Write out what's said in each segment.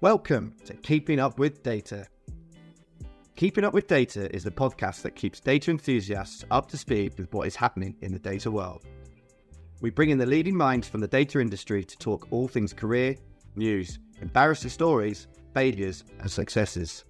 Welcome to Keeping Up with Data. Keeping Up with Data is the podcast that keeps data enthusiasts up to speed with what is happening in the data world. We bring in the leading minds from the data industry to talk all things career, news, embarrassing stories, failures, and successes.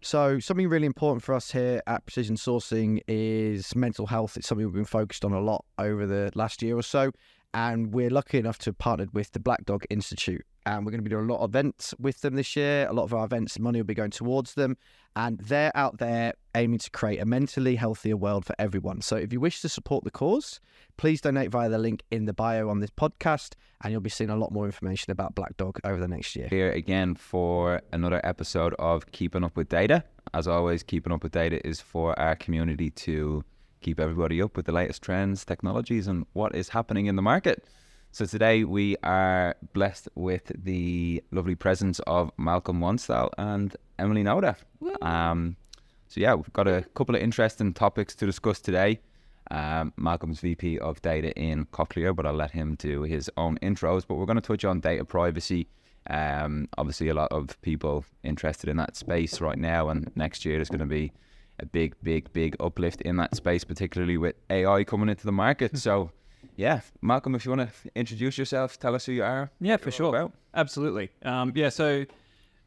So, something really important for us here at Precision Sourcing is mental health. It's something we've been focused on a lot over the last year or so. And we're lucky enough to have partnered with the Black Dog Institute. And we're going to be doing a lot of events with them this year. A lot of our events, money will be going towards them. And they're out there aiming to create a mentally healthier world for everyone. So, if you wish to support the cause, please donate via the link in the bio on this podcast. And you'll be seeing a lot more information about Black Dog over the next year. Here again for another episode of Keeping Up with Data. As always, Keeping Up with Data is for our community to keep everybody up with the latest trends, technologies, and what is happening in the market. So today we are blessed with the lovely presence of Malcolm Wanstall and Emily Nota. Um, so yeah, we've got a couple of interesting topics to discuss today. Um, Malcolm's VP of Data in Cochlear, but I'll let him do his own intros. But we're going to touch on data privacy. Um, obviously, a lot of people interested in that space right now, and next year there's going to be a big, big, big uplift in that space, particularly with AI coming into the market. so, yeah, Malcolm, if you want to introduce yourself, tell us who you are. Yeah, for sure. about. Absolutely. Um, yeah, so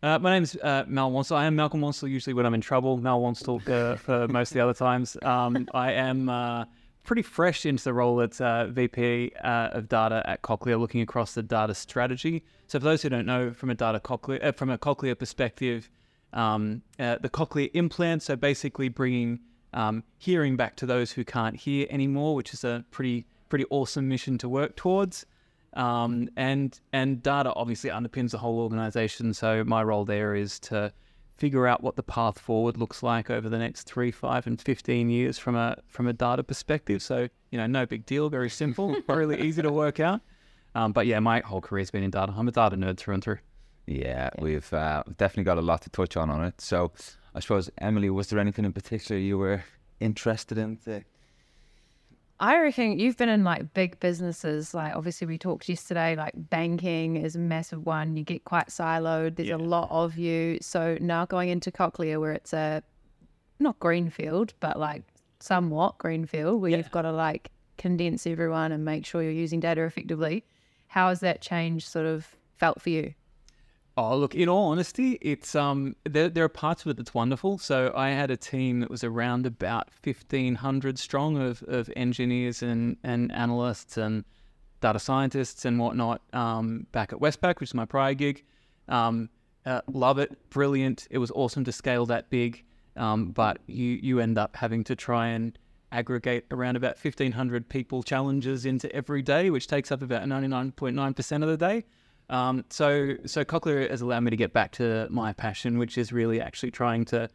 uh, my name's uh, Mal Wanstall. I am Malcolm Wanstall usually when I'm in trouble. Mal Wanstall uh, for most of the other times. Um, I am uh, pretty fresh into the role as uh, VP uh, of Data at Cochlear, looking across the data strategy. So for those who don't know, from a data Cochlear, uh, from a Cochlear perspective, um, uh, the cochlear implant, so basically bringing um, hearing back to those who can't hear anymore, which is a pretty pretty awesome mission to work towards. Um, and and data obviously underpins the whole organization. So my role there is to figure out what the path forward looks like over the next three, five, and fifteen years from a from a data perspective. So you know, no big deal, very simple, really easy to work out. Um, but yeah, my whole career's been in data. I'm a data nerd through and through. Yeah, we've uh, definitely got a lot to touch on on it. So, I suppose Emily, was there anything in particular you were interested in? To... I reckon you've been in like big businesses. Like obviously we talked yesterday, like banking is a massive one. You get quite siloed. There's a lot of you. So now going into Cochlear where it's a not greenfield, but like somewhat greenfield, where you've got to like condense everyone and make sure you're using data effectively. How has that change sort of felt for you? Oh, look, in all honesty, it's um there there are parts of it that's wonderful. So I had a team that was around about fifteen hundred strong of, of engineers and, and analysts and data scientists and whatnot um, back at Westpac, which is my prior gig. Um, uh, love it, brilliant. It was awesome to scale that big, um, but you you end up having to try and aggregate around about fifteen hundred people challenges into every day, which takes up about ninety nine point nine percent of the day. Um, so so Cochlear has allowed me to get back to my passion, which is really actually trying to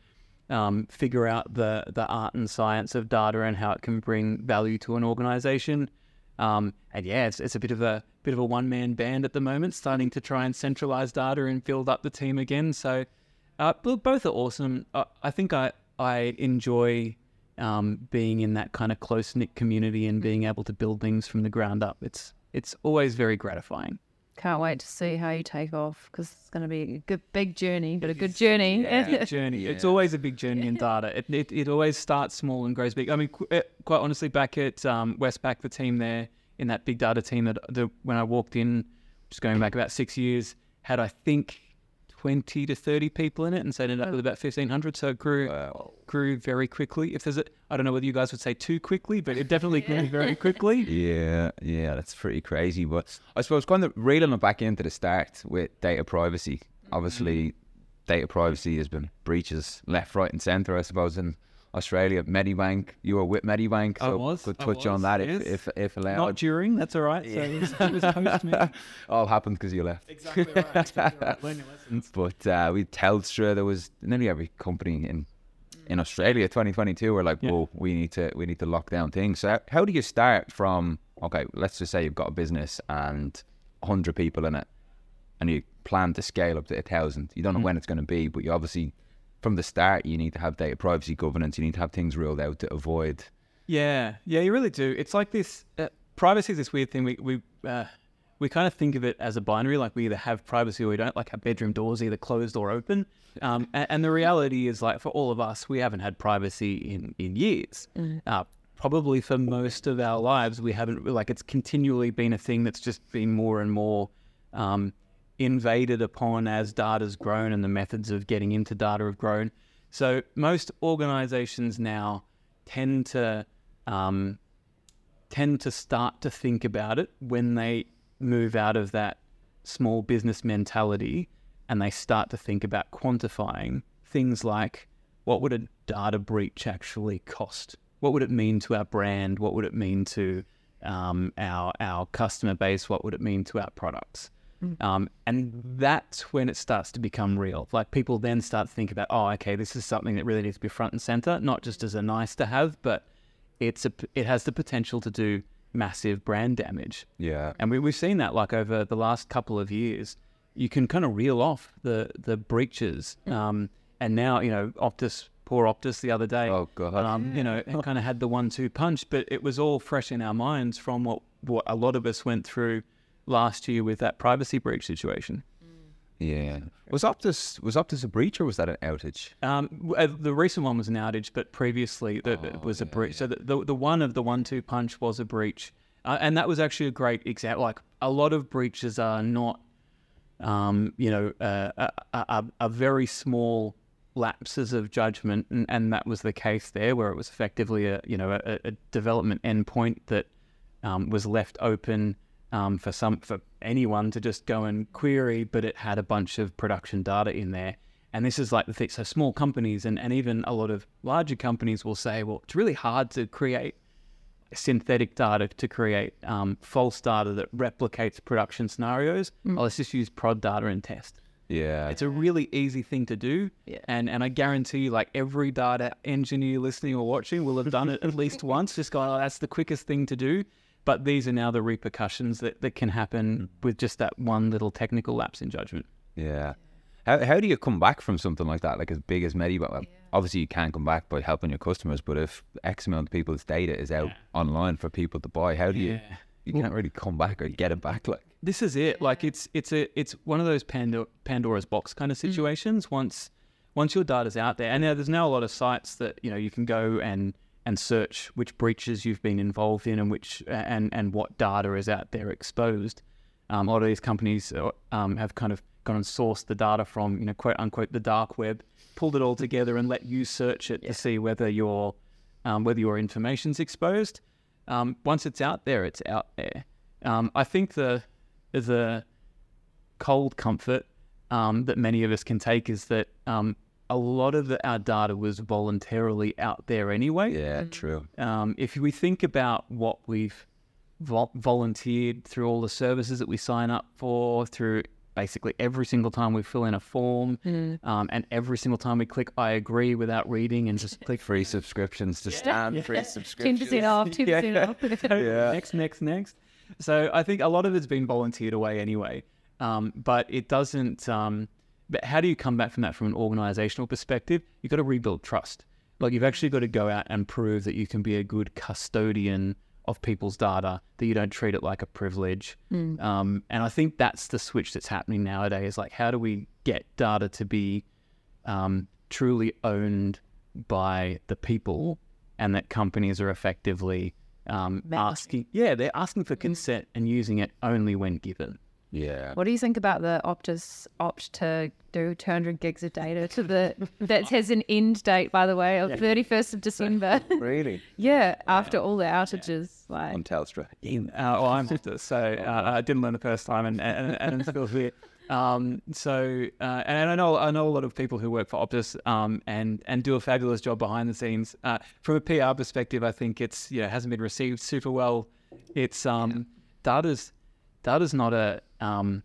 um, figure out the the art and science of data and how it can bring value to an organization. Um, and yeah, it's, it's a bit of a bit of a one man band at the moment, starting to try and centralize data and build up the team again. So uh, both are awesome. Uh, I think I I enjoy um, being in that kind of close knit community and being able to build things from the ground up. It's it's always very gratifying. Can't wait to see how you take off because it's going to be a good big journey, but a good journey. big journey. It's always a big journey in data. It, it, it always starts small and grows big. I mean, qu- eh, quite honestly, back at um, Westpac, the team there in that big data team that the, when I walked in, just going back about six years, had I think 20 to 30 people in it and so it ended up with about 1500 so it grew grew very quickly if there's a i don't know whether you guys would say too quickly but it definitely grew very quickly Yeah, yeah, that's pretty crazy. But I suppose kind of reeling it back into the start with data privacy. Mm-hmm. Obviously, data privacy has been breaches left, right, and centre. I suppose in Australia, Medibank. You were with Medibank, I so was, could I touch on that yes. if, if if allowed. not during that's all right so it was, it was post me All happened because you left. exactly right, exactly right. learn your lessons But uh, with Telstra, there was nearly every company in in Australia, 2022, were like, Yeah. "Whoa, we need to we need to lock down things." So how, how do you start from? Okay, let's just say you've got a business and 100 people in it, and you plan to scale up to a thousand. You don't know when it's going to be, but you obviously from the start you need to have data privacy governance. You need to have things ruled out to avoid. Yeah, yeah, you really do. It's like this. Uh, privacy is this weird thing. We we uh, we kind of think of it as a binary, like we either have privacy or we don't. Like our bedroom doors either closed or open. Um, and, and the reality is, like for all of us, we haven't had privacy in in years. Uh, probably for most of our lives, we haven't. Like it's continually been a thing that's just been more and more um, invaded upon as data's grown and the methods of getting into data have grown. So most organizations now tend to um, tend to start to think about it when they move out of that small business mentality and they start to think about quantifying things like what would a data breach actually cost? What would it mean to our brand? What would it mean to um, our our customer base? What would it mean to our products? Um, and that's when it starts to become real. Like people then start to think about, oh, okay, this is something that really needs to be front and center, not just as a nice to have, but it's a it has the potential to do massive brand damage. Yeah. And we, we've seen that like over the last couple of years. You can kind of reel off the the breaches. Um, and now, you know, Optus, poor Optus the other day, Oh god. um, you know, it kind of had the one-two punch, but it was all fresh in our minds from what what a lot of us went through last year with that privacy breach situation. yeah. Was Optus was Optus a breach or was that an outage? Um, uh, the recent one was an outage, but previously the, it was a breach. So the, the the one of the one-two punch was a breach, uh, and that was actually a great example. Like a lot of breaches are not, um, you know, uh, a, a, a very small lapses of judgment, and, and that was the case there, where it was effectively a you know a, a development endpoint that um, was left open um, for some for anyone to just go and query, but it had a bunch of production data in there. And this is like the thing. So small companies and, and even a lot of larger companies will say, well, it's really hard to create synthetic data to create um, false data that replicates production scenarios. Well, let's just use prod data and test. Yeah. It's a really easy thing to do. Yeah. And and I guarantee you, like every data engineer listening or watching will have done it at least once, just going, oh, that's the quickest thing to do. But these are now the repercussions that, that can happen hmm. with just that one little technical lapse in judgment. Yeah. How, how do you come back from something like that, like as big as Medibank? Well, Obviously, you can't come back by helping your customers, but if X amount of people's data is out online for people to buy, how do you? Yeah. You can't really come back or get it back. Like, This is it. Like it's it's a it's one of those Pandora, Pandora's box kind of mm. situations. Once once your data's out there, and now there's now a lot of sites that you know you can go and and search which breaches you've been involved in and which and and what data is out there exposed. Um, a lot of these companies uh, um, have kind of gone and sourced the data from you know quote unquote the dark web, pulled it all together and let you search it to see whether your um, whether your information's exposed. Um, once it's out there, it's out there. Um, I think the the cold comfort um, that many of us can take is that um, a lot of the, our data was voluntarily out there anyway. yeah, true. Um, if we think about what we've vol- volunteered through all the services that we sign up for, through basically every single time we fill in a form, um, and every single time we click "I agree" without reading and just click Free subscriptions to stand. Free Ten subscriptions. percent off, two percent off. Yeah. next, next, next. So I think a lot of it's been volunteered away anyway. Um, but it doesn't. Um, but how do you come back from that from an organizational perspective? You've got to rebuild trust. Like you've actually got to go out and prove that you can be a good custodian of people's data, that you don't treat it like a privilege. Um, and I think that's the switch that's happening nowadays. Like, how do we get data to be um, truly owned by the people, and that companies are effectively um, asking, yeah, they're asking for consent and using it only when given. Yeah. What do you think about the Optus opt to do 200 gigs of data to the that has an end date, by the way, of 31st of December? Really? yeah, after all the outages, like On Telstra. Uh, well, I'm so uh, I didn't learn the first time, and and, and it's still here. Um, so, uh, and I know I know a lot of people who work for Optus, um, and and do a fabulous job behind the scenes. Uh, from a PR perspective, I think it's you know hasn't been received super well. It's um, data's data's not a um,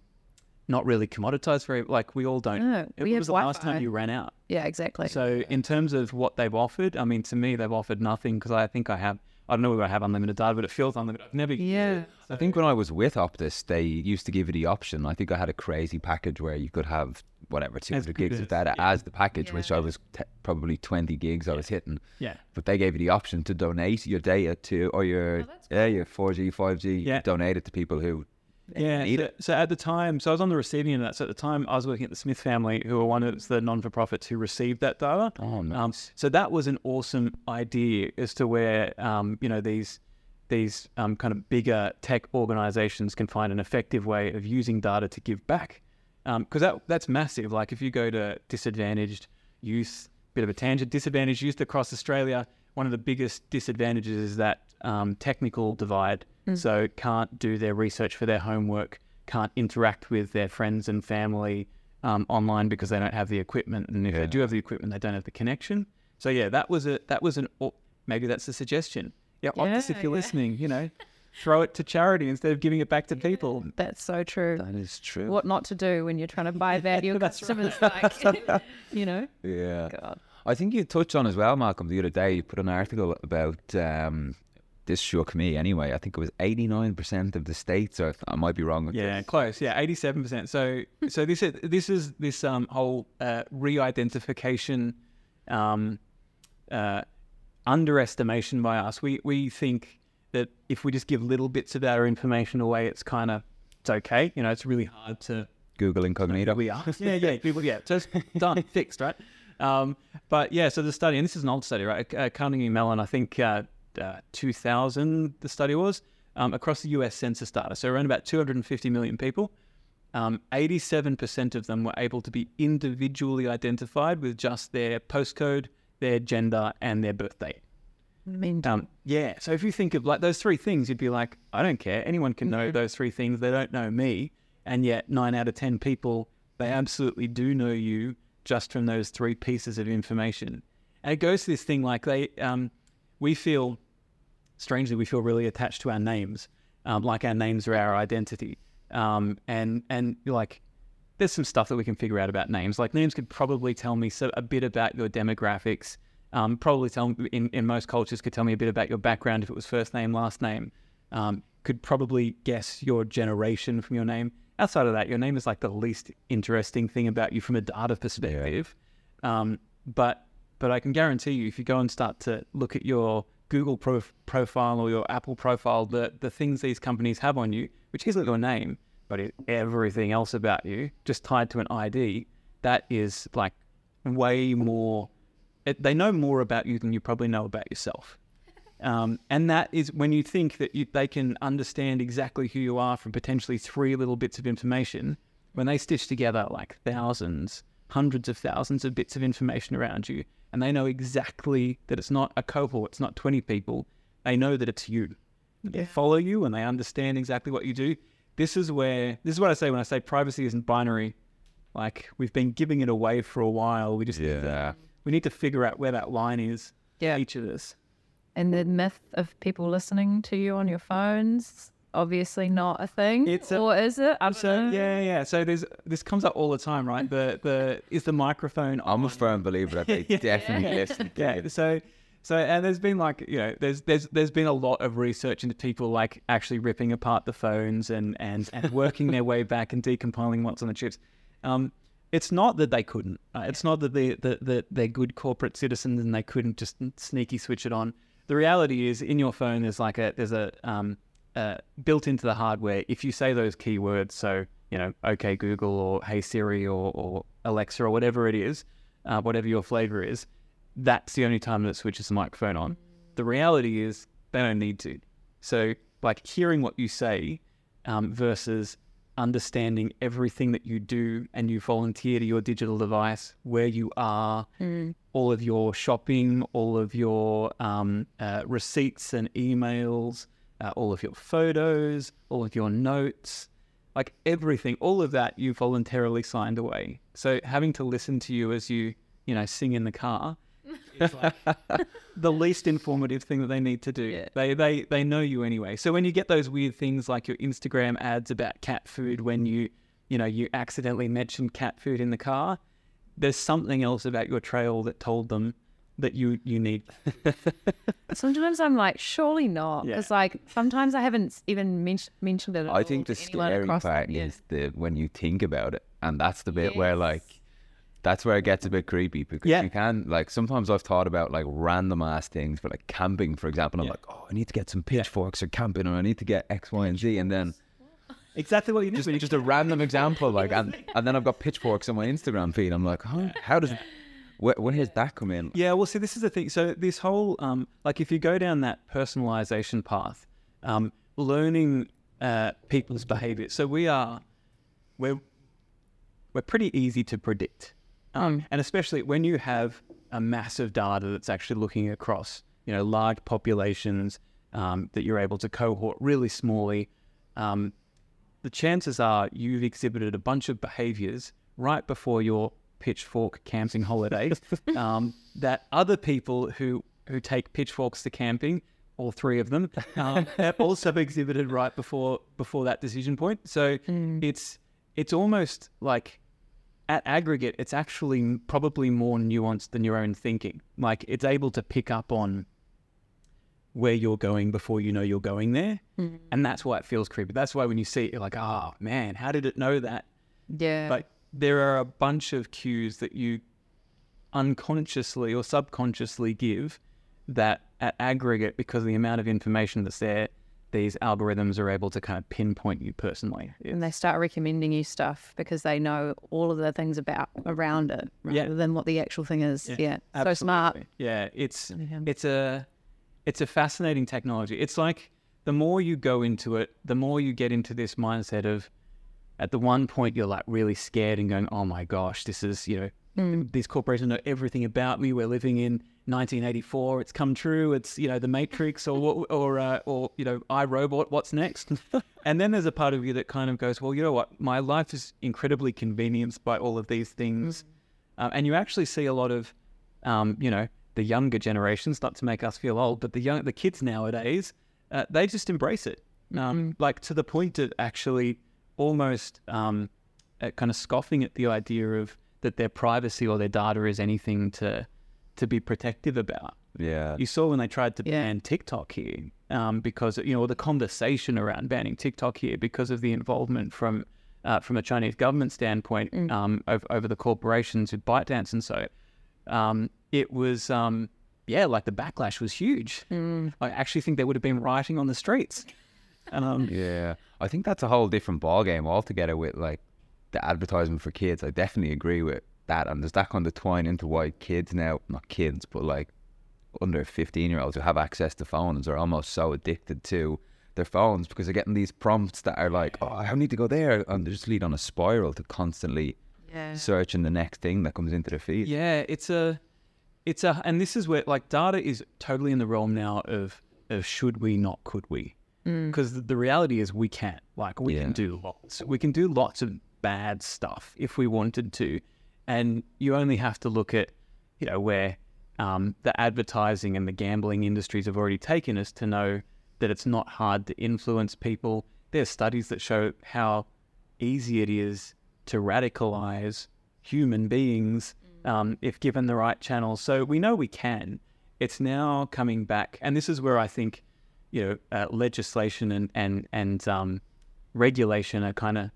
not really commoditized very like we all don't. No, it we have was the last Wi-Fi. time you ran out. yeah, exactly. So in terms of what they've offered, I mean, to me, they've offered nothing because I think I have. I don't know whether I have unlimited data, but it feels unlimited. I've never. used yeah, it. I think when I was with Optus, they used to give you the option. I think I had a crazy package where you could have whatever 200 gigs of good as- data as the package, which I was te- probably 20 gigs I was hitting. Yeah. But they gave you the option to donate your data to, or your yeah, your 4G, 5G, Yeah. donate it to people who Yeah. So, so at the time, so I was on the receiving end of that. So at the time, I was working at the Smith family, who were one of the non for profits who received that data. Oh, nice. Um, so that was an awesome idea as to where um, you know these these um, kind of bigger tech organizations can find an effective way of using data to give back. Because that that's massive. Like if you go to disadvantaged youth, bit of a tangent, disadvantaged youth across Australia, one of the biggest disadvantages is that um, technical divide. So can't do their research for their homework, can't interact with their friends and family um, online because they don't have the equipment, and if they do have the equipment, they don't have the connection. So yeah, that was a that was an or maybe that's a suggestion. Yeah, Optus, if you're yeah. listening, you know, throw it to charity instead of giving it back to people. That's so true. that is true. What not to do when you're trying to buy value That's customers, like, you know? Yeah. God. I think you touched on as well, Malcolm, the other day. You put an article about um, this shook me anyway. I think it was 89% of the states, or I might be wrong. Yeah, this. close. Yeah, eighty-seven percent. So, so this is this is this um whole uh, re-identification, um, uh, underestimation by us. We we think that if we just give little bits of our information away, it's kind of it's okay. You know, it's really hard to Google Incognito. we are. yeah, yeah, people, yeah. So it's done, fixed, right? Um, but yeah, so the study, and this is an old study, right? Uh, Carnegie Mellon, I think uh, uh, 2000, the study was um, across the US census data. So around about 250 million people. Um, 87% of them were able to be individually identified with just their postcode, their gender, and their birth date. Um, yeah. So if you think of like those three things, you'd be like, I don't care. Anyone can know those three things. They don't know me. And yet, nine out of 10 people, they absolutely do know you just from those three pieces of information. And it goes to this thing like they, um, we feel, strangely, we feel really attached to our names, um, like our names are our identity. Um, and, and like, there's some stuff that we can figure out about names. Like names could probably tell me so, a bit about your demographics. Um, probably tell in, in most cultures could tell me a bit about your background if it was first name, last name. Um, could probably guess your generation from your name. Outside of that, your name is like the least interesting thing about you from a data perspective. Um, but but I can guarantee you, if you go and start to look at your Google prof- profile or your Apple profile, the the things these companies have on you, which isn't your name, but it, everything else about you, just tied to an ID, that is like way more. It, they know more about you than you probably know about yourself. Um, and that is when you think that you, they can understand exactly who you are from potentially three little bits of information, when they stitch together like thousands, hundreds of thousands of bits of information around you, and they know exactly that it's not a cohort, it's not 20 people, they know that it's you. They follow you and they understand exactly what you do. This is where, this is what I say when I say privacy isn't binary. Like we've been giving it away for a while. We just need to- Yeah. we need to figure out where that line is. Yeah. Each of us. And the myth of people listening to you on your phones, obviously not a thing. It's a- or is it? I don't So yeah, yeah. So there's this comes up all the time, right? The the is the microphone. I'm a firm believer that they definitely listen. Yeah. So so and there's been like you know there's there's there's been a lot of research into people like actually ripping apart the phones and and and working their way back and decompiling what's on the chips. Um, it's not that they couldn't. Uh, it's not that they that, that they're good corporate citizens and they couldn't just sneaky switch it on. The reality is, in your phone, there's like a there's a um, uh, built into the hardware. If you say those keywords, so you know, OK Google or Hey Siri or, or Alexa or whatever it is, uh, whatever your flavor is, that's the only time that it switches the microphone on. The reality is they don't need to. So, like hearing what you say um, versus understanding everything that you do and you volunteer to your digital device, where you are, all of your shopping, all of your um, uh, receipts and emails, uh, all of your photos, all of your notes, like everything, all of that you voluntarily signed away. So having to listen to you as you, you know, sing in the car like the least informative thing that they need to do. Yeah. They, they, they know you anyway. So when you get those weird things like your Instagram ads about cat food, when you, you know, you accidentally mentioned cat food in the car, there's something else about your trail that told them that you you need. Sometimes I'm like, surely not. Yeah. Because like sometimes I haven't even men- mentioned it. At I all think the scary across the- part yeah. is the when you think about it, and that's the bit where like that's where it gets a bit creepy because Yeah. you can like sometimes I've thought about like random ass things for like camping, for example. I'm Yeah. like, oh, I need to get some pitchforks or camping, or I need to get X, Y, and Z, and then exactly what you just, need. just a random example, like, and, and then I've got pitchforks on my Instagram feed. I'm like, huh, how does, where, where does that come in? Yeah, well, see, this is the thing. So this whole, um, like, if you go down that personalization path, um, learning uh, people's behavior. So we are, we're, we're pretty easy to predict, um, and especially when you have a massive data that's actually looking across, you know, large populations um, that you're able to cohort really smallly. Um, the chances are you've exhibited a bunch of behaviors right before your pitchfork camping holiday um, that other people who who take pitchforks to camping all three of them um, have also exhibited right before before that decision point. So it's it's almost like at aggregate it's actually probably more nuanced than your own thinking. Like it's able to pick up on where you're going before you know you're going there. And that's why it feels creepy. That's why when you see it you're like oh man how did it know that? Yeah. but there are a bunch of cues that you unconsciously or subconsciously give that at aggregate because of the amount of information that's there these algorithms are able to kind of pinpoint you personally and they start recommending you stuff because they know all of the things about around it rather Yeah. than what the actual thing is. Yeah. So absolutely. smart. yeah it's Yeah. it's a it's a fascinating technology it's like the more you go into it the more you get into this mindset of at the one point you're like really scared and going oh my gosh this is you know these corporations know everything about me. We're living in 1984 it's come true. It's you know the matrix or what- or uh, or you know iRobot. What's next? And then there's a part of you that kind of goes well you know what? My life is incredibly convenienced by all of these things. Um, and you actually see a lot of um, you know the younger generations not to make us feel old but the young the kids nowadays uh, they just embrace it. Um, like to the point of actually almost um, uh, kind of scoffing at the idea of that their privacy or their data is anything to to be protective about. Yeah. You saw when they tried to Yeah. ban TikTok here, um, because you know the conversation around banning TikTok here because of the involvement from uh, from a Chinese government standpoint um, over, over the corporations with ByteDance and so. Um, it was um, yeah, like the backlash was huge. I actually think they would have been rioting on the streets. Um, Yeah, I think that's a whole different ball game altogether with like the advertisement for kids. I definitely agree with that, and does that kind of twine into why kids now, not kids, but like under fifteen year olds who have access to phones are almost so addicted to their phones because they're getting these prompts that are like, oh, I need to go there, and they just lead on a spiral to constantly Yeah. searching the next thing that comes into their feed. Yeah, it's a, it's a, and this is where like data is totally in the realm now of of should we, not could we, because the, the reality is we can. Like we Yeah. can do lots. We can do lots of bad stuff if we wanted to, and you only have to look at, you know, where um, the advertising and the gambling industries have already taken us to know that it's not hard to influence people. There's studies that show how easy it is to radicalize human beings um, if given the right channels. So we know we can. It's now coming back, and this is where I think, you know, uh, legislation and and and um, regulation are kind of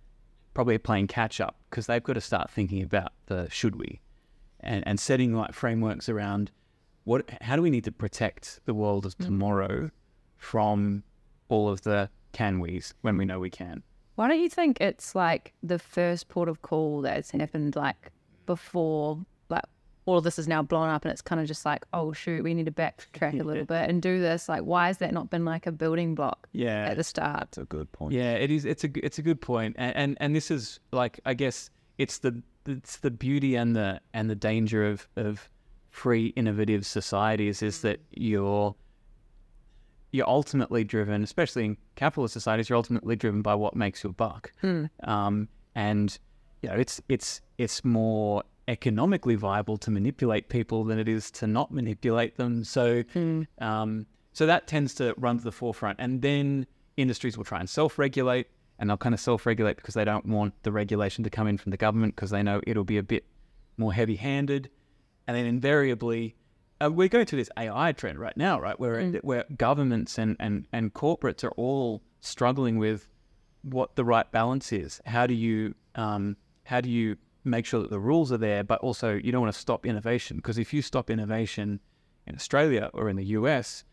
probably playing catch up because they've got to start thinking about the should we, and and setting like frameworks around what how do we need to protect the world of tomorrow from all of the can we's when we know we can. Why don't you think it's like the first port of call that's happened like before all of this is now blown up and it's kind of just like, oh shoot, we need to backtrack a little bit and do this. Like why has that not been like a building block Yeah, at the start? That's a good point. Yeah, it is. It's a g- it's a good point, and and, and this is like I guess it's the it's the beauty and the and the danger of of free innovative societies is that you're you're ultimately driven, especially in capitalist societies, you're ultimately driven by what makes you a buck, um, and you know it's it's it's more economically viable to manipulate people than it is to not manipulate them. So um, so that tends to run to the forefront, and then industries will try and self-regulate, and they'll kind of self-regulate because they don't want the regulation to come in from the government because they know it'll be a bit more heavy-handed, and then invariably. Uh, we're going through this AI trend right now, right? Where where governments and, and, and corporates are all struggling with what the right balance is. How do you um, how do you make sure that the rules are there, but also you don't want to stop innovation because if you stop innovation in Australia or in the US,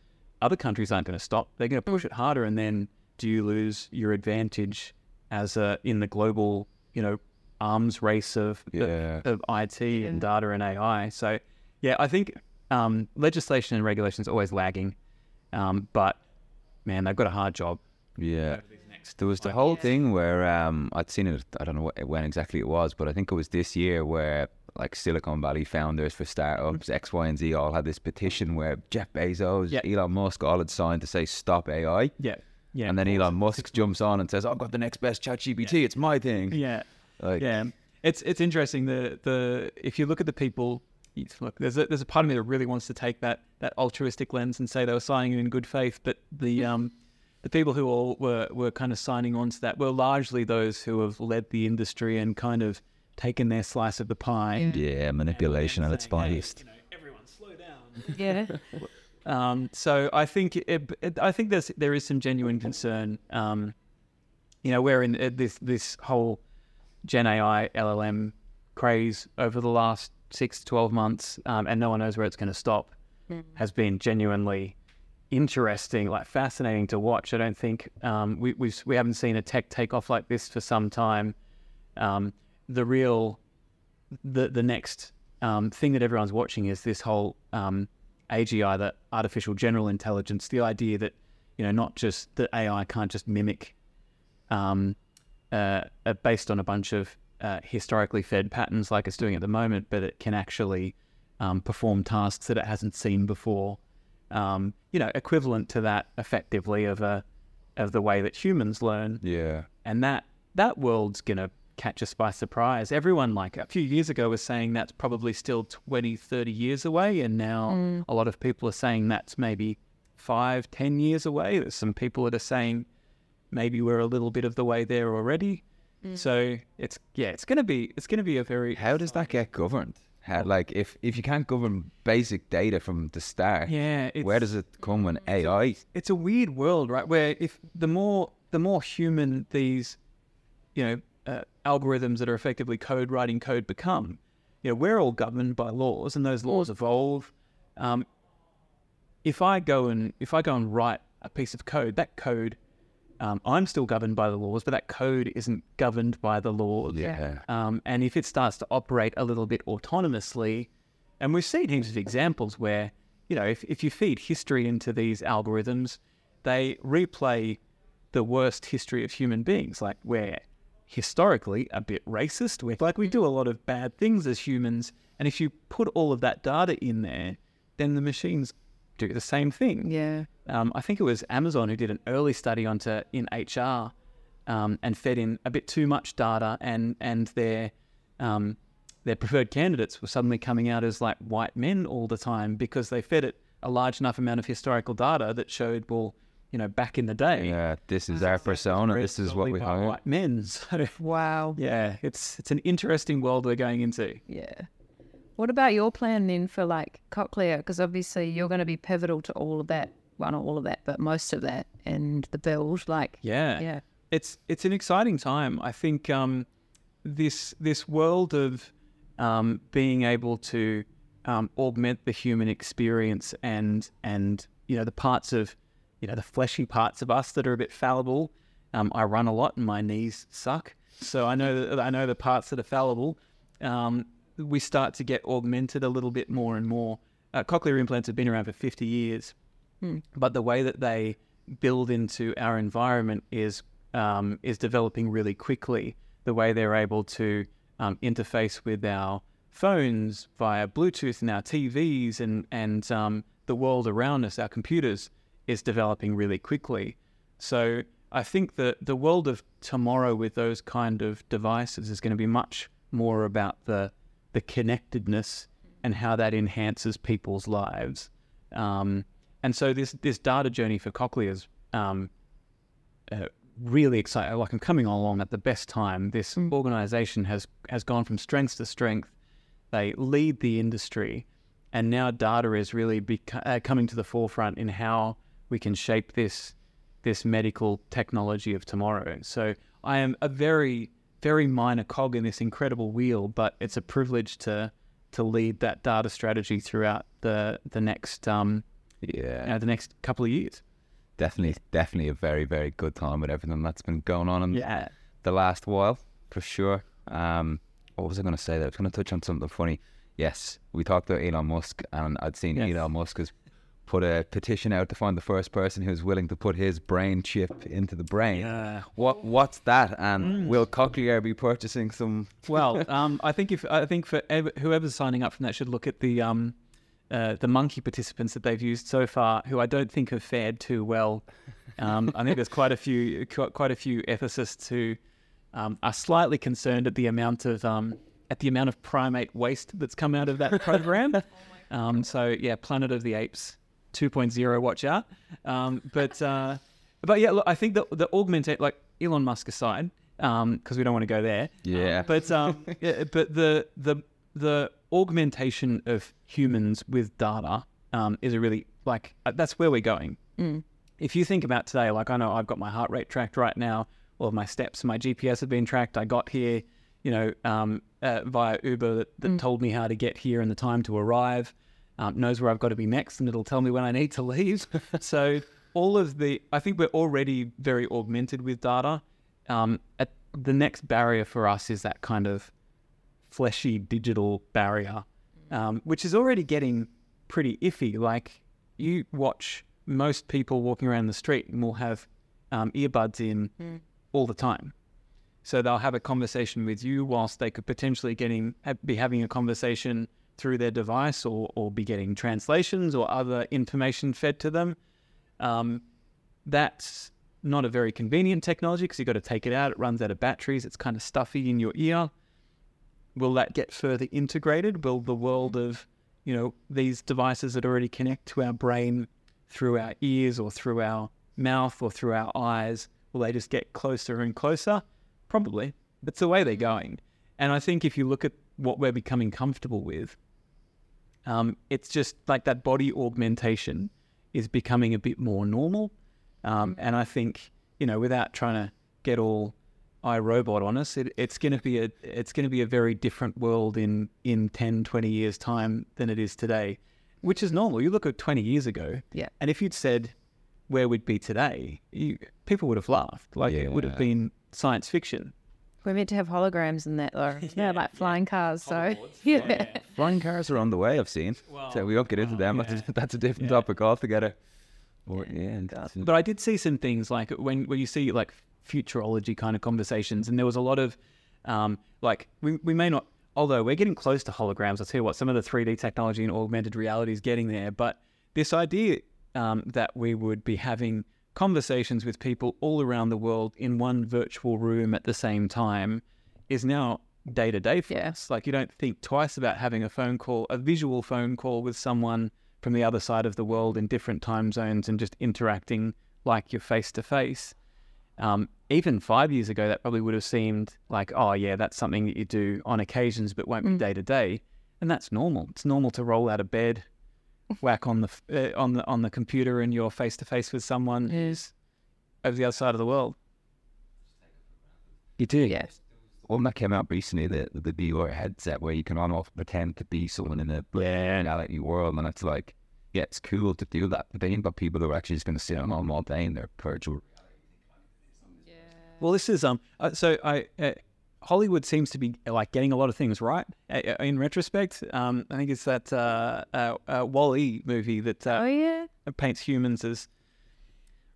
other countries aren't going to stop. They're going to push it harder, and then do you lose your advantage as a in the global you know arms race of Yeah. of, of IT and data and AI. So yeah, I think um, legislation and regulation is always lagging, um, but man, they've got a hard job. Yeah. There was the whole thing where um, I'd seen it. I don't know what, when exactly it was, but I think it was this year where like Silicon Valley founders for startups X, Y, and Z all had this petition where Jeff Bezos, Yeah. Elon Musk all had signed to say stop AI. Yeah, yeah, and then Elon Musk jumps on and says, "I've got the next best ChatGPT. It's my thing." yeah. Like, yeah, it's it's interesting. The the if you look at the people, look, there's a there's a part of me that really wants to take that that altruistic lens and say they were signing in good faith, but the um the people who all were were kind of signing on to that were largely those who have led the industry and kind of taken their slice of the pie. yeah, manipulation at its finest. everyone slow down. Yeah. Um, so I think it, it, I think there's there is some genuine concern. Um, you know, we're in uh, this this whole Gen AI LLM craze over the last six to twelve months, um, and no one knows where it's going to stop. Has been genuinely interesting, like fascinating to watch. I don't think um, we we've, we haven't seen a tech take off like this for some time. Um, the real the the next um, thing that everyone's watching is this whole um, AGI, the artificial general intelligence. The idea that you know not just that AI can't just mimic, um, uh, uh, based on a bunch of uh, historically fed patterns like it's doing at the moment, but it can actually um, perform tasks that it hasn't seen before. Um, you know, equivalent to that effectively of a of the way that humans learn. Yeah, and that that world's gonna catch us by surprise. Everyone like a few years ago was saying that's probably still 20 30 years away and now a lot of people are saying that's maybe five ten years away. There's some people that are saying maybe we're a little bit of the way there already. So it's yeah it's gonna be it's gonna be a very how does that get governed? How, like, if if you can't govern basic data from the start, yeah it's, where does it come when AI? it's a weird world, right? Where if the more the more human these, you know, uh, algorithms that are effectively code writing code become, you know, we're all governed by laws, and those laws evolve. Um, if I go and if I go and write a piece of code, that code, um, I'm still governed by the laws, but that code isn't governed by the laws. Yeah, Um, and if it starts to operate a little bit autonomously, and we've seen heaps of examples where, you know, if, if you feed history into these algorithms, they replay the worst history of human beings. Like we're historically a bit racist. We're like we do a lot of bad things as humans. And if you put all of that data in there, then the machines do the same thing Yeah. um, I think it was Amazon who did an early study onto in HR um, and fed in a bit too much data, and and their um, their preferred candidates were suddenly coming out as like white men all the time because they fed it a large enough amount of historical data that showed well, you know, back in the day, yeah. This is our persona. This is what we predominantly by hire. white men. So Wow. yeah, it's it's an interesting world we're going into. Yeah. What about your plan then for like Cochlear? Because obviously you're going to be pivotal to all of that. Well, not all of that, but most of that and the build. Like, Yeah. yeah. It's it's an exciting time. I think um, this this world of um, being able to um, augment the human experience and and you know the parts of you know the fleshy parts of us that are a bit fallible. Um, I run a lot and my knees suck, so I know that I know the parts that are fallible. Um, we start to get augmented a little bit more and more. Uh, cochlear implants have been around for 50 years, but the way that they build into our environment is um, is developing really quickly. The way they're able to um, interface with our phones via Bluetooth and our TVs and and um, the world around us, our computers, is developing really quickly. So I think that the world of tomorrow with those kind of devices is going to be much more about the the connectedness and how that enhances people's lives. Um, and so this this data journey for Cochlear is um, uh, really exciting. Like I'm coming along at the best time. This organization has has gone from strength to strength. They lead the industry, and now data is really beco- uh, coming to the forefront in how we can shape this this medical technology of tomorrow. So I am a very very minor cog in this incredible wheel, but it's a privilege to to lead that data strategy throughout the the next um Yeah, you know, the next couple of years. definitely, definitely a very, very good time with everything that's been going on in Yeah. the last while for sure. Um, what was I going to say? There, I was going to touch on something funny. Yes, we talked about Elon Musk, and I'd seen Yes. Elon Musk has put a petition out to find the first person who's willing to put his brain chip into the brain. Yeah. What What's that? And Mm. will Cochlear be purchasing some? Well, um, I think if I think for ev- whoever's signing up from that should look at the um, uh, the monkey participants that they've used so far, who I don't think have fared too well. Um, I think there's quite a few quite a few ethicists who um, are slightly concerned at the amount of um, at the amount of primate waste that's come out of that program. um, so yeah, Planet of the Apes 2.0, watch out. Um, but uh, but yeah, look, I think that the augmentate like Elon Musk aside, because we don't want to go there. Yeah. But um, yeah, but the the the augmentation of humans with data um, is a really like uh, that's where we're going. If you think about today, like I know I've got my heart rate tracked right now, all of my steps, my GPS have been tracked. I got here, you know, um, uh, via Uber that, that told me how to get here and the time to arrive. Um, knows where I've got to be next, and it'll tell me when I need to leave. so all of the, I think we're already very augmented with data. Um, at the next barrier for us is that kind of fleshy digital barrier, um, which is already getting pretty iffy. Like you watch most people walking around the street and will have um, earbuds in all the time. So they'll have a conversation with you whilst they could potentially getting be having a conversation through their device or, or be getting translations or other information fed to them. Um, that's not a very convenient technology because you've got to take it out. It runs out of batteries. It's kind of stuffy in your ear. Will that get further integrated? Will the world of, you know, these devices that already connect to our brain through our ears or through our mouth or through our eyes, will they just get closer and closer? Probably. That's the way they're going. And I think if you look at what we're becoming comfortable with, um, it's just like that body augmentation is becoming a bit more normal. Um, and I think, you know, without trying to get all iRobot on us, it, it's going to be a it's going to be a very different world in in 10, 20 years time than it is today, which is normal. You look at 20 years ago, Yeah. and if you'd said where we'd be today, you, people would have laughed. Like it would have been science fiction. We're meant to have holograms in that though. Yeah, like flying cars. So yeah. Flying cars are on the way. I've seen. so we won't get into them. That's, a, that's a different topic altogether. Or, yeah, that's- But I did see some things like when when you see like futurology kind of conversations, and there was a lot of um, like we we may not, although we're getting close to holograms. I'll tell you what, some of the 3D technology and augmented reality is getting there. But this idea um, that we would be having conversations with people all around the world in one virtual room at the same time is now day to day for Yeah. us. Like you don't think twice about having a phone call, a visual phone call with someone from the other side of the world in different time zones and just interacting like you're face to face. Um, even five years ago, that probably would have seemed like, oh yeah, that's something that you do on occasions, but won't be day to day, and that's normal. It's normal to roll out of bed, whack on the uh, on the on the computer, and you're face to face with someone who's over the other side of the world. You do. yes. One that came out recently, the the VR headset, where you can almost pretend to be someone in a reality world, and it's like, yeah, it's cool to do that. But then you've got people who are actually just going to sit on them all day in their virtual. Reality. Well, this is um. Uh, so I uh, Hollywood seems to be like getting a lot of things right. Uh, uh, in retrospect, um, I think it's that uh, uh, uh, Wall-E movie that uh, Oh yeah. paints humans as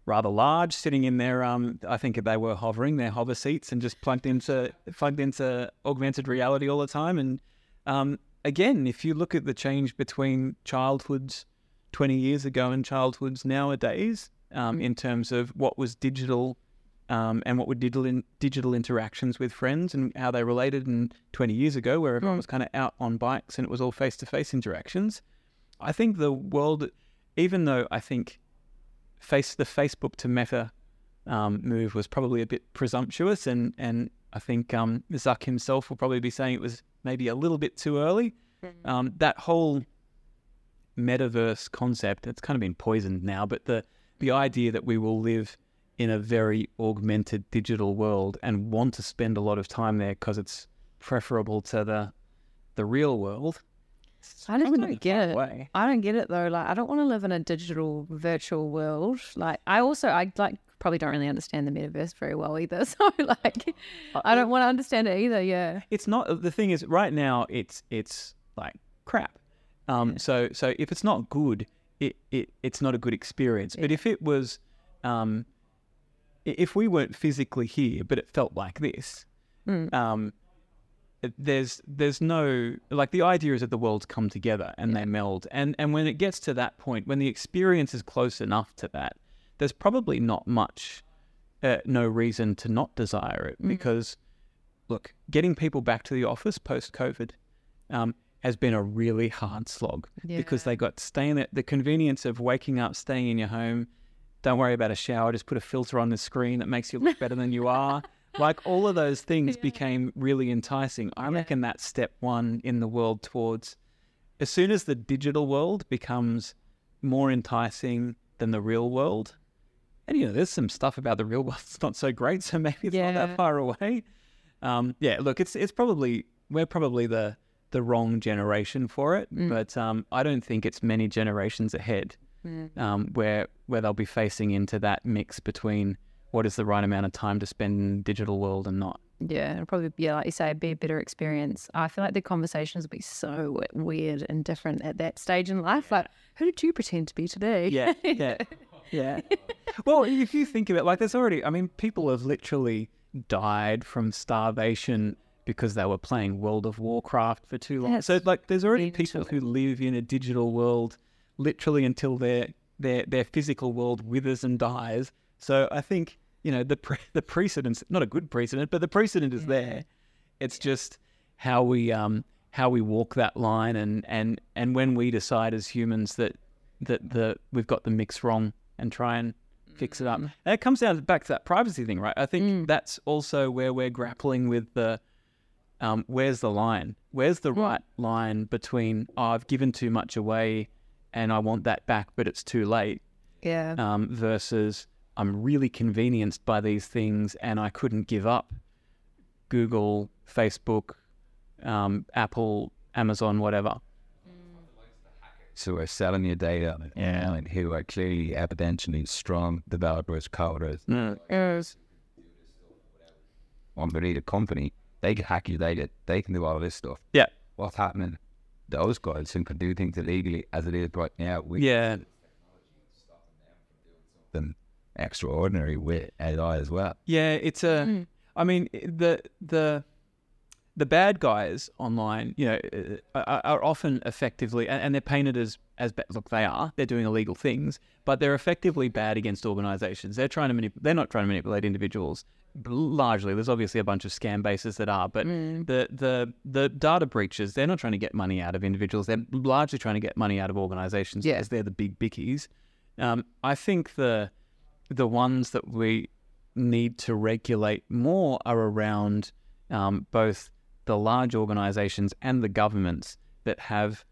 rather large, sitting in their um. I think they were hovering their hover seats and just plugged into plugged into augmented reality all the time. And um, again, if you look at the change between childhoods twenty years ago and childhoods nowadays, um, in terms of what was digital. Um, and what were digital in, digital interactions with friends and how they related and 20 years ago where everyone was kind of out on bikes and it was all face to face interactions. I think the world, even though I think face the Facebook to Meta um, move was probably a bit presumptuous, and and I think um, Zuck himself will probably be saying it was maybe a little bit too early. Um, that whole metaverse concept, it's kind of been poisoned now, but the the idea that we will live in a very augmented digital world and want to spend a lot of time there because it's preferable to the the real world. it's I just don't get it. way. I don't get it though. Like, I don't want to live in a digital virtual world. Like, I also I like probably don't really understand the metaverse very well either. So like, I don't want to understand it either. Yeah. it's not the thing is right now it's it's like crap um so so if it's not good it, it it's not a good experience but if it was um if we weren't physically here but it felt like this um there's there's no like the idea is that the worlds come together and they meld and and when it gets to that point when the experience is close enough to that there's probably not much uh, no reason to not desire it because look, getting people back to the office post COVID um, has been a really hard slog because Yeah. they got staying at the convenience of waking up, staying in your home. Don't worry about a shower. Just put a filter on the screen that makes you look better than you are. Like all of those things became really enticing. I reckon that's step one in the world towards as soon as the digital world becomes more enticing than the real world. And you know, there's some stuff about the real world that's not so great, so maybe it's not that far away. Um, yeah, look, it's it's probably we're probably the the wrong generation for it, but um, I don't think it's many generations ahead um, where where they'll be facing into that mix between what is the right amount of time to spend in the digital world and not. Yeah, it'll probably yeah, like you say, be a better experience. I feel like the conversations will be so weird and different at that stage in life. Like, who did you pretend to be today? Yeah, yeah, yeah. Well, if you think of it, like there's already, I mean, people have literally died from starvation because they were playing World of Warcraft for too long. so, like, there's already people who live in a digital world literally until their their their physical world withers and dies. So, I think you know the pre- the precedent's not a good precedent, but the precedent is there. It's just how we um how we walk that line and and and when we decide as humans that that the we've got the mix wrong and try and fix it up. And it comes down back to that privacy thing, right? I think that's also where we're grappling with the um, where's the line? Where's the right line between oh, I've given too much away and I want that back, but it's too late, Yeah. um, versus I'm really convenienced by these things and I couldn't give up Google, Facebook, um, Apple, Amazon, whatever. So we're selling your data yeah. and who are clearly evidentially strong developers, coders, Yes. underneath a company. They can hack your data. They can do all of this stuff. Yeah. What's happening? Those guys who can do things illegally as it is right now, we Yeah. them extraordinary with AI as well. Yeah, it's a. Mm. I mean, i- the the the bad guys online, you know, uh, are, are often effectively, and, and they're painted as as look, they are. They're doing illegal things, but they're effectively bad against organizations. They're trying to manip- They're not trying to manipulate individuals. Largely, there's obviously a bunch of scam bases that are, but the the the data breaches, they're not trying to get money out of individuals. They're largely trying to get money out of organizations Yeah. because they're the big bickies. Um, I think the the ones that we need to regulate more are around um, both the large organizations and the governments that have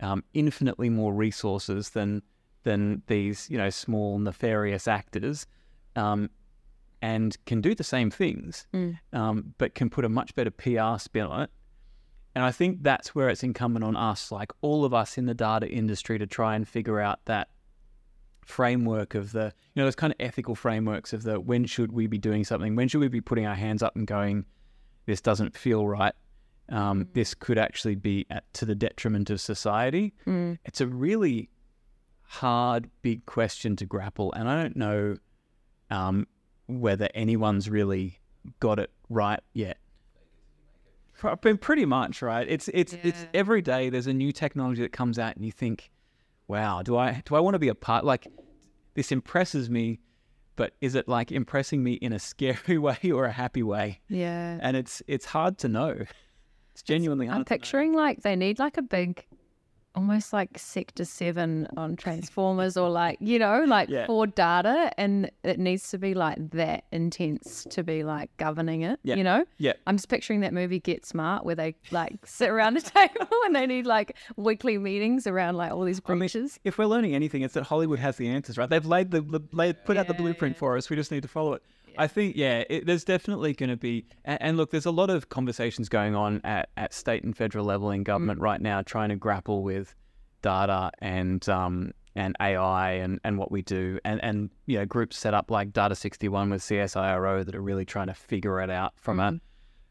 um, infinitely more resources than than these you know small nefarious actors um, and can do the same things um, but can put a much better PR spin on it. And I think that's where it's incumbent on us like all of us in the data industry to try and figure out that framework of the you know those kind of ethical frameworks of the when should we be doing something? When should we be putting our hands up and going this doesn't feel right um, this could actually be at, to the detriment of society it's a really hard big question to grapple and i don't know um, whether anyone's really got it right yet Pro- been pretty much right it's it's it's every day there's a new technology that comes out and you think wow, do I do I want to be a part? Like, this impresses me, but is it like impressing me in a scary way or a happy way? Yeah. And it's it's hard to know. It's genuinely. I'm picturing like they need like a big, almost like Sector Seven on Transformers, or like you know, like Yeah. for data, and it needs to be like that intense to be like governing it. Yeah. You know. Yeah. I'm just picturing that movie Get Smart, where they like sit around a table and they need like weekly meetings around like all these I mean, breaches. if we're learning anything, it's that Hollywood has the answers, right? They've laid the, laid, put out the Yeah, blueprint for us. We just need to follow it. I think, yeah, it, there's definitely going to be, and, and look, there's a lot of conversations going on at, at state and federal level in government right now, trying to grapple with data and um, and AI and, and what we do and, and you know groups set up like Data61 with CSIRO that are really trying to figure it out from a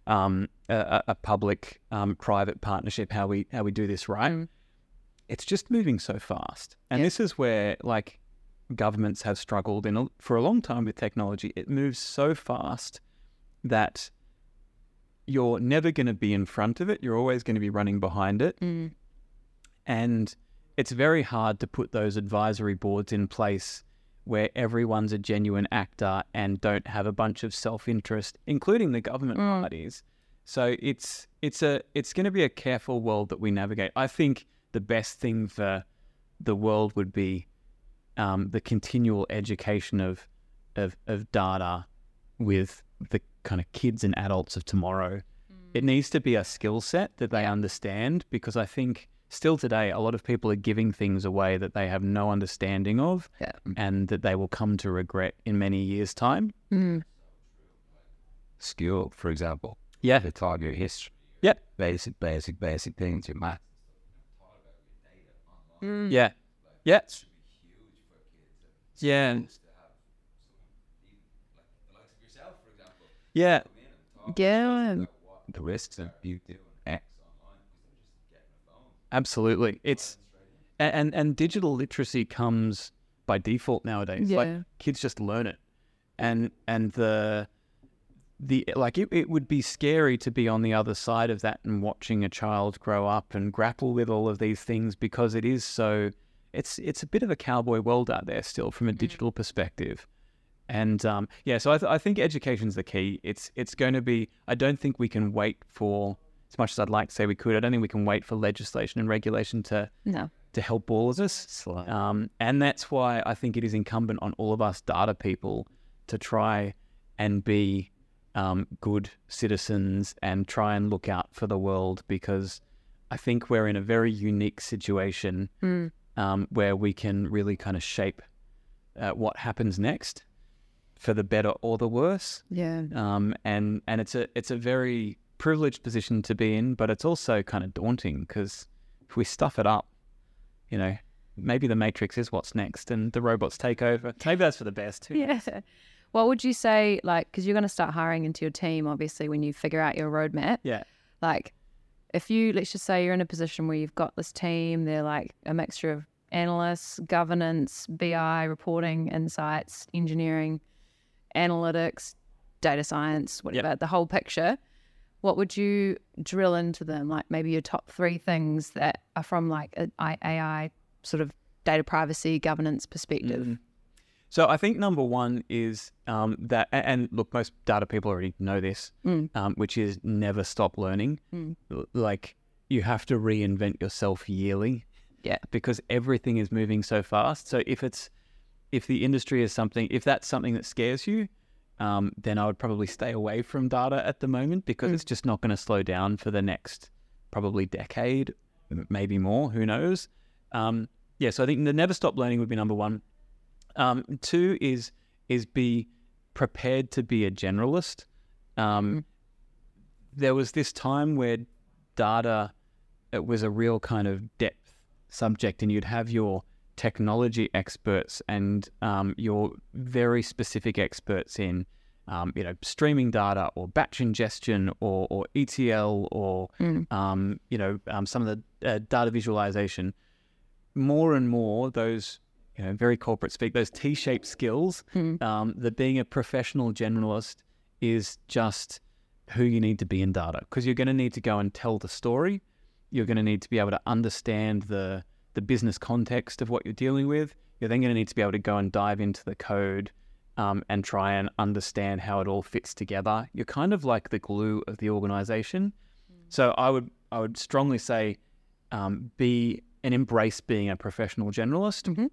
um, a, a public um, private partnership how we how we do this right. Mm. It's just moving so fast, and Yeah. this is where like governments have struggled in a, for a long time with technology. It moves so fast that you're never going to be in front of it. You're always going to be running behind it, Mm. and it's very hard to put those advisory boards in place where everyone's a genuine actor and don't have a bunch of self-interest, including the government Mm. parties. So it's it's a it's going to be a careful world that we navigate. I think the best thing for the world would be um, the continual education of, of of data with the kind of kids and adults of tomorrow. It needs to be a skill set that they understand because I think still today a lot of people are giving things away that they have no understanding of Yeah. and that they will come to regret in many years' time. Mm. Skill, for example. Yeah. They taught you history. Yep. Basic, basic, basic things. Your math. Mm. Yeah. Yeah. Yeah. Yeah. Yeah. The risks of you doing X online. Absolutely. It's and and digital literacy comes by default nowadays. Yeah. Like kids just learn it. And and the the like it, it would be scary to be on the other side of that and watching a child grow up and grapple with all of these things because it is so it's it's a bit of a cowboy world out there still from a digital perspective. And um, yeah, so I, th- I think education's the key. It's it's going to be. I don't think we can wait for as much as I'd like to say we could. I don't think we can wait for legislation and regulation to No. to help all of us. Um, and that's why I think it is incumbent on all of us data people to try and be um, good citizens and try and look out for the world because I think we're in a very unique situation Mm. Um, where we can really kind of shape uh, what happens next for the better or the worse. Yeah. Um, and and it's a it's a very privileged position to be in, but it's also kind of daunting because if we stuff it up, you know, maybe the Matrix is what's next, and the robots take over. Maybe that's for the best. Who knows? Yeah. What would you say, like, because you're going to start hiring into your team, obviously, when you figure out your roadmap? Yeah. Like, if you, let's just say you're in a position where you've got this team, they're like a mixture of analysts, governance, BI, reporting, insights, engineering, analytics, data science, whatever, the whole picture. What would you drill into them? Like maybe your top three things that are from like a I- AI sort of data privacy governance perspective. Mm. So I think number one is um, that, and look, most data people already know this, Mm. um, which is never stop learning. Mm. Like you have to reinvent yourself yearly. Yeah. Because everything is moving so fast. So if it's if the industry is something, if that's something that scares you, um, then I would probably stay away from data at the moment because Mm. it's just not going to slow down for the next probably decade, maybe more. Who knows? Um, yeah. So I think the never stop learning would be number one. Um, two is is be prepared to be a generalist. Um, Mm. There was this time where data it was a real kind of depth subject, and you'd have your technology experts and um, your very specific experts in, um, you know, streaming data or batch ingestion or, or ETL or, Mm. um, you know, um, some of the uh, data visualization. More and more, those, you know, very corporate speak, those T-shaped skills, Mm. um, that being a professional generalist is just who you need to be in data because you're going to need to go and tell the story. You're going to need to be able to understand the the business context of what you're dealing with. You're then going to need to be able to go and dive into the code um, and try and understand how it all fits together. You're kind of like the glue of the organization. So I would I would strongly say um, be and embrace being a professional generalist. Mhm.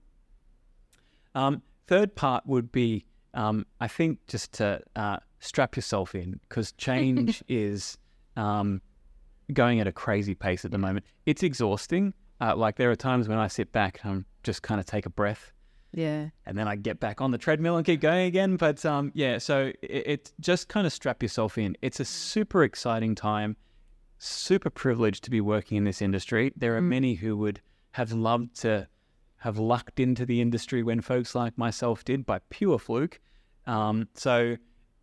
Um, third part would be um, I think just to uh, strap yourself in because change is um, going at a crazy pace at the moment. It's exhausting. Uh, like there are times when I sit back and I'm just kind of take a breath Yeah. and then I get back on the treadmill and keep going again. But um, yeah, so it, it just kind of strap yourself in. It's a super exciting time, super privileged to be working in this industry. There are Mm. many who would have loved to have lucked into the industry when folks like myself did by pure fluke. Um, so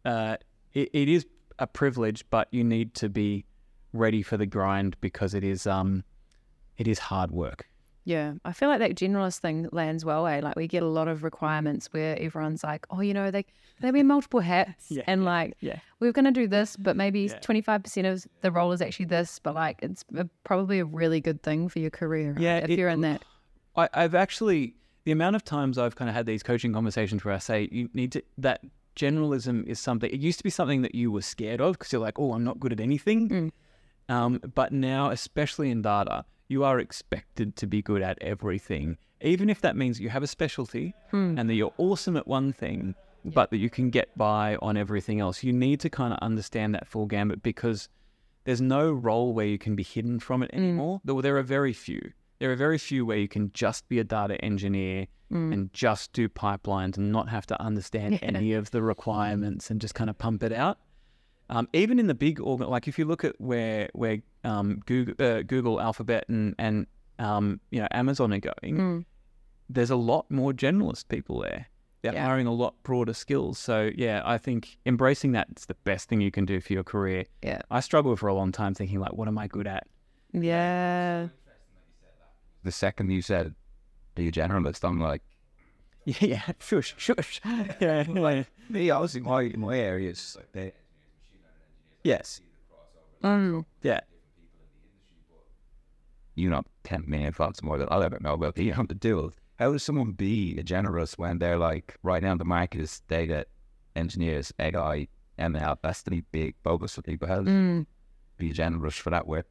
uh, it, it is a privilege, but you need to be ready for the grind because it is um, it is hard work. Yeah, I feel like that generalist thing lands well. Eh? Like we get a lot of requirements where everyone's like, "Oh, you know, they they wear multiple hats, Yeah, and like yeah. we're gonna do this, but maybe twenty five percent of the role is actually this." But like, it's a, probably a really good thing for your career. right? Yeah, if it- you're in that. I, I've actually the amount of times I've kind of had these coaching conversations where I say you need to that generalism is something. It used to be something that you were scared of because you're like, oh, I'm not good at anything. Mm. Um, but now, especially in data, you are expected to be good at everything, even if that means you have a specialty Hmm. and that you're awesome at one thing, but that you can get by on everything else. You need to kind of understand that full gambit because there's no role where you can be hidden from it anymore. Though there are very few. There are very few where you can just be a data engineer and just do pipelines and not have to understand Yeah. any of the requirements and just kind of pump it out. Um, even in the big organ, like if you look at where where um, Google, uh, Google, Alphabet, and and um, you know Amazon are going, Mm. there's a lot more generalist people there. They're Yeah. hiring a lot broader skills. So yeah, I think embracing that is the best thing you can do for your career. Yeah. I struggled for a long time thinking like, what am I good at? Yeah. The second you said, "Are you generalist?" I'm like, Yeah, yeah, shush, shush. yeah, yeah. me. Obviously, my my area is like they yes, Mm. yeah, you know, 10 million thoughts more than I'll ever know about being able to do it. How does someone be a generalist when they're like, right now the market is data engineers, AI, ML, that's the big focus for people. How does Mm. be a generalist for that work?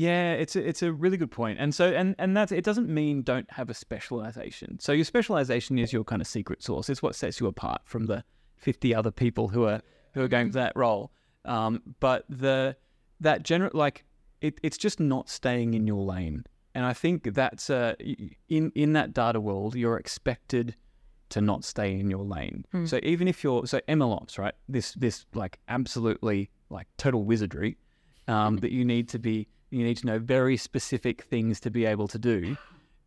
Yeah. It's a, it's a really good point. And so and and that's it. Doesn't mean don't have a specialization. So your specialization is your kind of secret sauce. It's what sets you apart from the fifty other people who are who are going for that role. Um, but the that general like it, it's just not staying in your lane. And I think that's uh, in in that data world, you're expected to not stay in your lane. So even if you're so MLOps, right? This this like absolutely like total wizardry um, that you need to be you need to know very specific things to be able to do.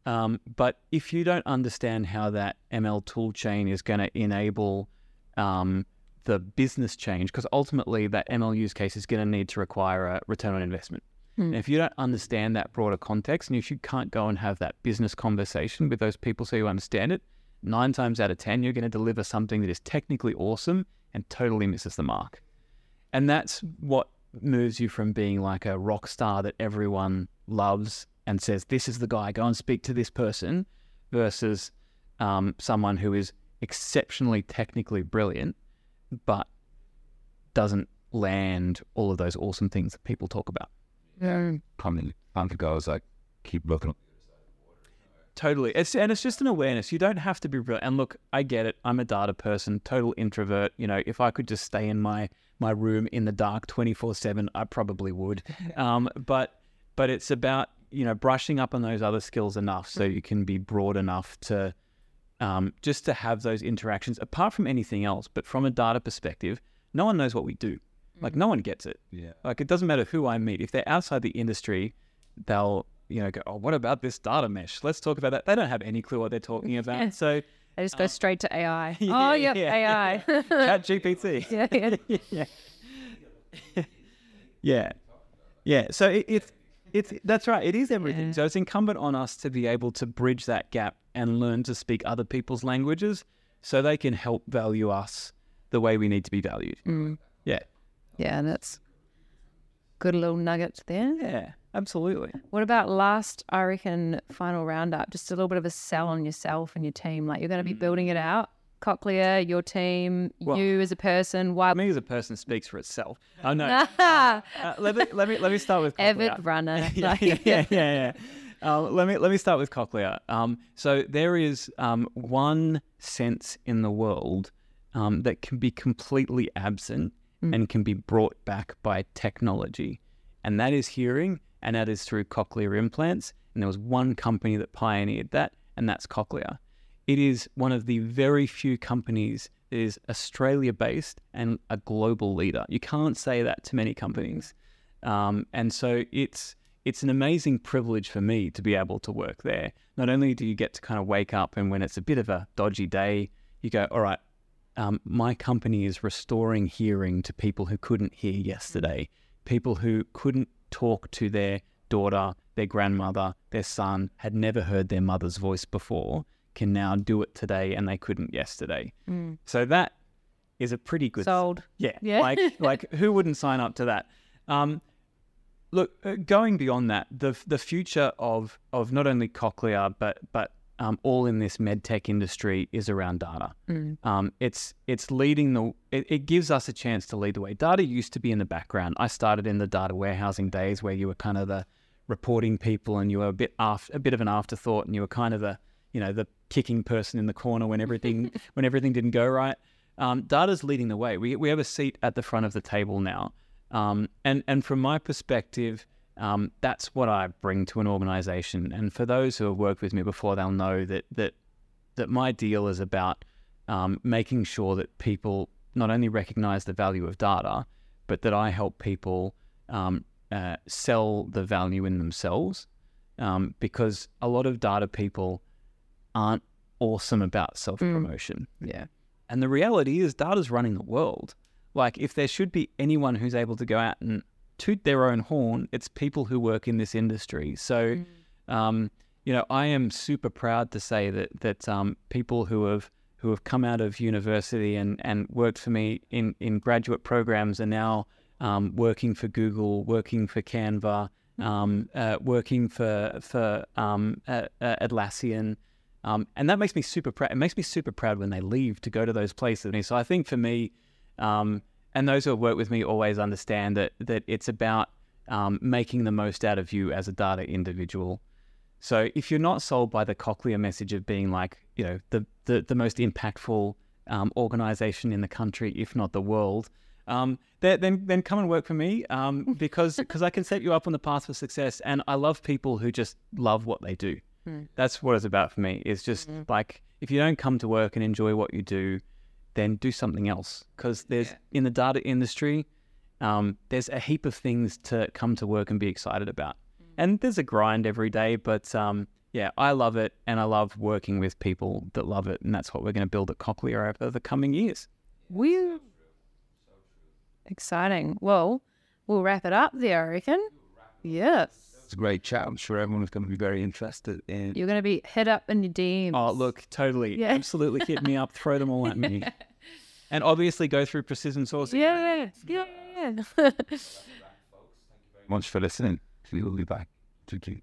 Um, but if you don't understand how that ML tool chain is going to enable um, the business change, because ultimately that ML use case is going to need to require a return on investment. And if you don't understand that broader context, and if you can't go and have that business conversation with those people so you understand it, nine times out of 10, you're going to deliver something that is technically awesome and totally misses the mark. And that's what moves you from being like a rock star that everyone loves and says, This is the guy, go and speak to this person, versus um, someone who is exceptionally technically brilliant, but doesn't land all of those awesome things that people talk about. Yeah. Coming, time to go is like, keep looking up. Totally. It's and it's just an awareness. You don't have to be brilliant. And look, I get it. I'm a data person, total introvert. You know, if I could just stay in my my room in the dark 24/7, I probably would. Um, but but it's about, you know, brushing up on those other skills enough so you can be broad enough to um, just to have those interactions apart from anything else, but from a data perspective, no one knows what we do. Like no one gets it. Yeah. Like it doesn't matter who I meet. If they're outside the industry, they'll you know go, oh, what about this data mesh? Let's talk about that. They don't have any clue what they're talking about. So They just go straight to AI. Yeah, oh, yep, yeah, AI. Chat GPT. yeah, yeah. yeah. yeah. Yeah. So it, it's it's that's right. It is everything. Yeah. So it's incumbent on us to be able to bridge that gap and learn to speak other people's languages, so they can help value us the way we need to be valued. Mm. Yeah. Yeah, and that's good little nugget there. Yeah. Absolutely. What about last, I reckon, final roundup? Just a little bit of a sell on yourself and your team. Like you're going to be building it out. Cochlear, your team, Well- you as a person. Why? Me as a person speaks for itself. Oh no. Uh, let me let me let me start with Avid runner. yeah, yeah, yeah, yeah. yeah. Uh, let me let me start with Cochlear. Um, so there is um, one sense in the world um, that can be completely absent and can be brought back by technology, and that is hearing, and that is through cochlear implants. And there was one company that pioneered that, and that's Cochlear. It is one of the very few companies that is Australia based and a global leader. You can't say that to many companies. Um, and so it's it's an amazing privilege for me to be able to work there. Not only do you get to kind of wake up and when it's a bit of a dodgy day, you go, all right, um, my company is restoring hearing to people who couldn't hear yesterday, people who couldn't talk to their daughter, their grandmother, their son, had never heard their mother's voice before, can now do it today and they couldn't yesterday. Mm. So that is a pretty good Sold. yeah, Yeah. like like who wouldn't sign up to that? Um, look, uh, going beyond that, the the future of of not only Cochlear but but um, all in this med tech industry is around data. Mm. Um, it's it's leading the it, it gives us a chance to lead the way. Data used to be in the background. I started in the data warehousing days where you were kind of the reporting people and you were a bit after, a bit of an afterthought and you were kind of the you know the kicking person in the corner when everything when everything didn't go right. Um, data's leading the way. We we have a seat at the front of the table now, um, and and from my perspective, um, that's what I bring to an organization. And for those who have worked with me before, they'll know that that that my deal is about um, making sure that people not only recognize the value of data, but that I help people um, uh, sell the value in themselves. Um, because a lot of data people aren't awesome about self promotion. Yeah. And the reality is, data's running the world. Like, if there should be anyone who's able to go out and toot their own horn, it's people who work in this industry. So, um, you know, I am super proud to say that that um, people who have who have come out of university and, and worked for me in, in graduate programs are now um, working for Google, working for Canva, um, uh, working for for um, uh, uh, Atlassian. Um, and that makes me super proud. It makes me super proud when they leave to go to those places. So I think for me, um, and those who have worked with me always understand that that it's about um, making the most out of you as a data individual. So if you're not sold by the Cochlear message of being like, you know, the the, the most impactful um, organization in the country, if not the world, um, then, then then come and work for me um, because because I can set you up on the path for success. And I love people who just love what they do. That's what it's about for me. It's just like if you don't come to work and enjoy what you do, then do something else. Because there's in the data industry, um, there's a heap of things to come to work and be excited about. And there's a grind every day, but um, yeah, I love it, and I love working with people that love it, and that's what we're going to build at Cochlear over the coming years. Woo. Exciting. Well, we'll wrap it up there, I reckon. Yes. It's a great chat. I'm sure everyone is going to be very interested in. You're going to be hit up in your DMs. Oh, look, totally, Yeah. absolutely, hit me up, throw them all at me, and obviously go through precision sourcing. Yeah, yeah, yeah. much for listening. We will be back. Thank you.